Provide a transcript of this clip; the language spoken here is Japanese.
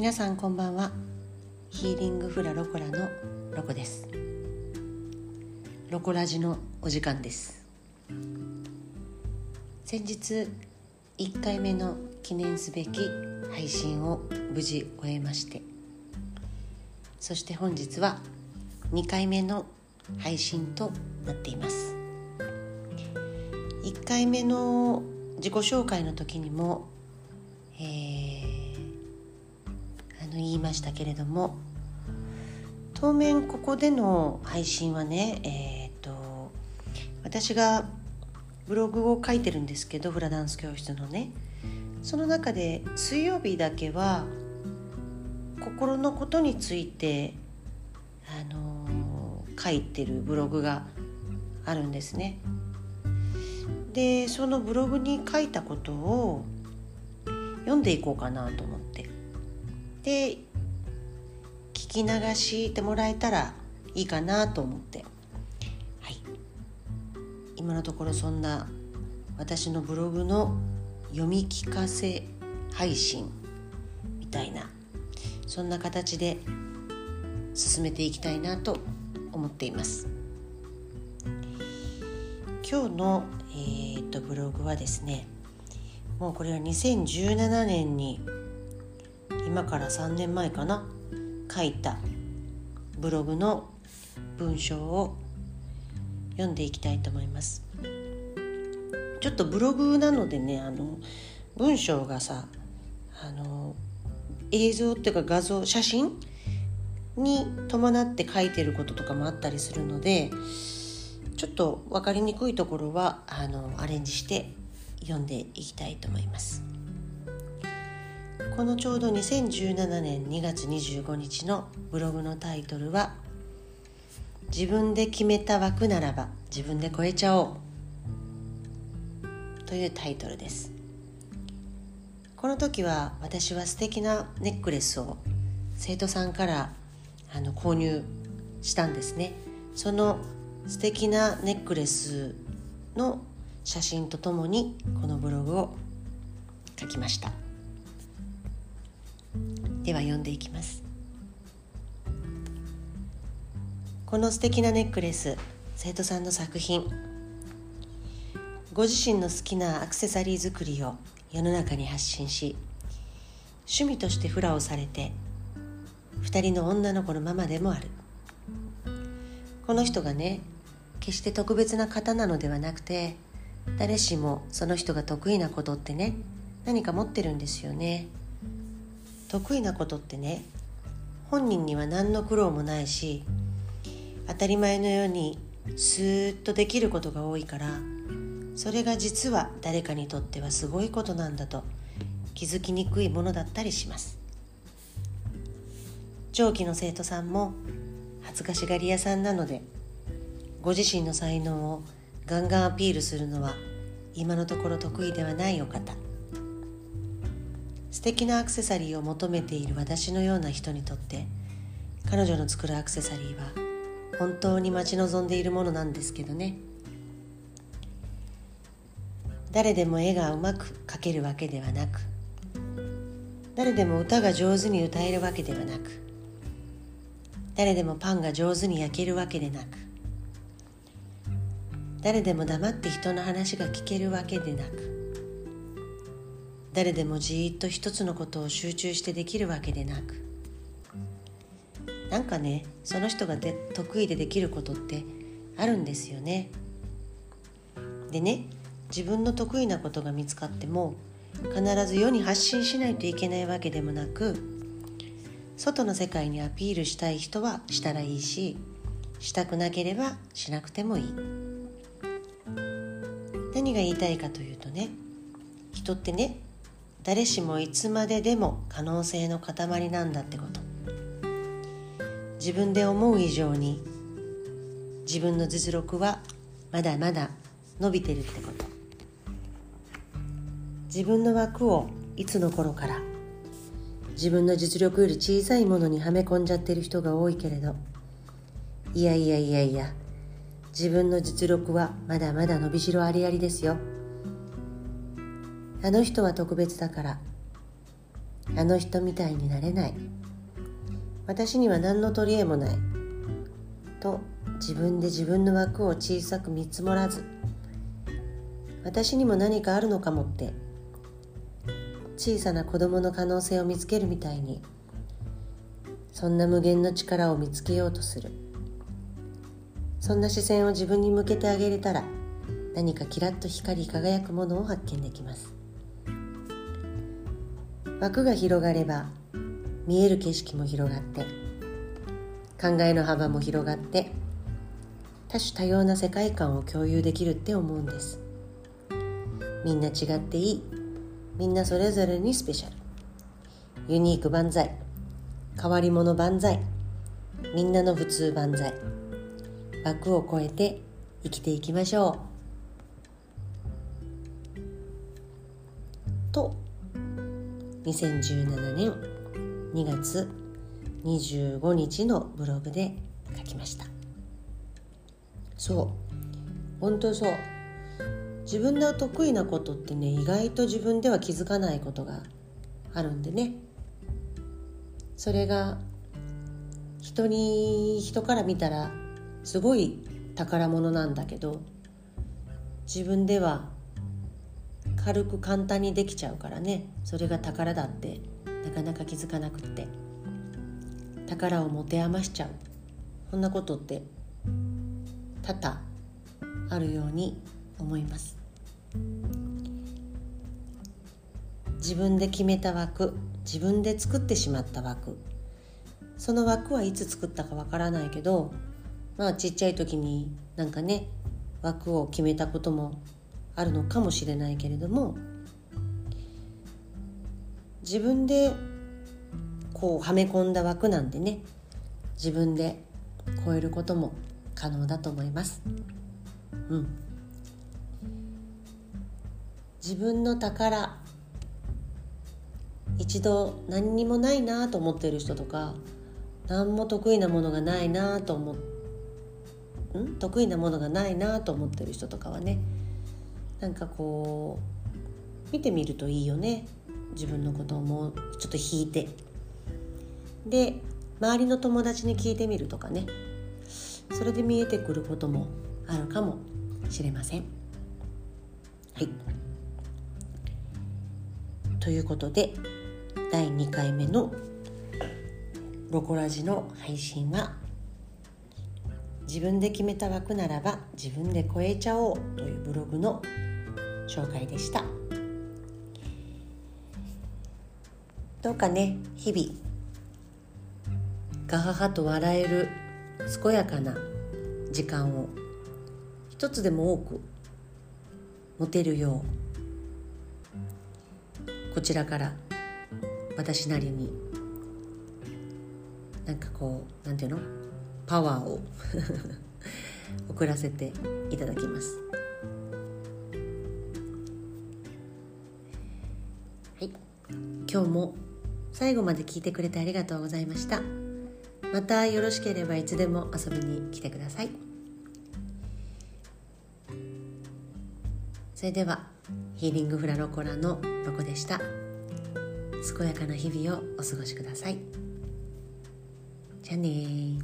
皆さんこんばんは。ヒーリングフラロコラのロコです。ロコラジのお時間です。先日1回目の記念すべき配信を無事終えましてそして本日は2回目の配信となっています。1回目の自己紹介の時にも、えー、の言いましたけれども。当面ここでの配信はねえっ、と私がブログを書いてるんですけどフラダンス教室のね。その中で水曜日だけは心のことについてあの書いてるブログがあるんですね。でそのブログに書いたことを読んでいこうかなと思って。で聞き流してもらえたらいいかなと思って。はい。今のところそんな私のブログの読み聞かせ配信みたいなそんな形で進めていきたいなと思っています。今日の、えー、っとブログはですねもうこれは2017年に今から3年前かな。書いたブログの文章を読んでいきたいと思います。ちょっとブログなのでねあの文章がさあの映像っていうか画像写真に伴って書いてることとかもあったりするのでちょっと分かりにくいところはあのアレンジして読んでいきたいと思います。このちょうど2017年2月25日のブログのタイトルは「自分で決めた枠ならば自分で超えちゃおう」というタイトルです。この時は私は素敵なネックレスを生徒さんからあの購入したんですね。その素敵なネックレスの写真とともにこのブログを書きました。では読んでいきます。この素敵なネックレス生徒さんの作品。ご自身の好きなアクセサリー作りを世の中に発信し趣味としてフラをされて2人の女の子のママでもある。この人がね決して特別な方なのではなくて誰しもその人が得意なことってね何か持ってるんですよね。得意なことってね本人には何の苦労もないし当たり前のようにスーッとできることが多いからそれが実は誰かにとってはすごいことなんだと気づきにくいものだったりします。長期の生徒さんも恥ずかしがり屋さんなのでご自身の才能をガンガンアピールするのは今のところ得意ではないお方。素敵なアクセサリーを求めている私のような人にとって彼女の作るアクセサリーは本当に待ち望んでいるものなんですけどね。誰でも絵がうまく描けるわけではなく誰でも歌が上手に歌えるわけではなく誰でもパンが上手に焼けるわけでなく誰でも黙って人の話が聞けるわけでなく誰でもじーっと一つのことを集中してできるわけでなくなんかねその人がで得意でできることってあるんですよね。でね自分の得意なことが見つかっても必ず世に発信しないといけないわけでもなく外の世界にアピールしたい人はしたらいいししたくなければしなくてもいい。何が言いたいかというとね人ってね誰しもいつまででも可能性の塊なんだってこと。自分で思う以上に自分の実力はまだまだ伸びてるってこと。自分の枠をいつの頃から自分の実力より小さいものにはめ込んじゃってる人が多いけれどいやいやいやいや自分の実力はまだまだ伸びしろありありですよ。あの人は特別だから。あの人みたいになれない。私には何の取り柄もない。と自分で自分の枠を小さく見積もらず。私にも何かあるのかもって。小さな子供の可能性を見つけるみたいに。そんな無限の力を見つけようとする。そんな視線を自分に向けてあげれたら何かキラッと光り輝くものを発見できます。枠が広がれば見える景色も広がって考えの幅も広がって多種多様な世界観を共有できるって思うんです。みんな違っていい。みんなそれぞれにスペシャル。ユニーク万歳。変わり者万歳。みんなの普通万歳。枠を超えて生きていきましょう。と2017年2月25日のブログで書きました。そう。本当そう。自分の得意なことってね意外と自分では気づかないことがあるんでね。それが人に人から見たらすごい宝物なんだけど自分では軽く簡単にできちゃうからね。それが宝だって。なかなか気づかなくって。宝を持て余しちゃう。そんなことって多々あるように思います。自分で決めた枠自分で作ってしまった枠。その枠はいつ作ったかわからないけどまあちっちゃい時になんかね枠を決めたこともあるのかもしれないけれども自分でこうはめ込んだ枠なんでね自分で超えることも可能だと思います。うん。自分の宝一度何にもないなと思っている人とか何も得意なものがないなと思ん？得意なものがないなと思ってる人とかはねなんかこう見てみるといいよね。自分のことをもうちょっと引いて。で周りの友達に聞いてみるとかね。それで見えてくることもあるかもしれません。はい。ということで第2回目のロコラジの配信は自分で決めた枠ならば自分で超えちゃおうというブログの紹介でした。どうかね日々。ガハハと笑える健やかな時間を。一つでも多く持てるよう。こちらから私なりに。なんかこうなんていうの？パワーを。送らせていただきます。はい。今日も最後まで聞いてくれてありがとうございました。またよろしければいつでも遊びに来てください。それではヒーリングフラロコラのロコでした。健やかな日々をお過ごしください。じゃあね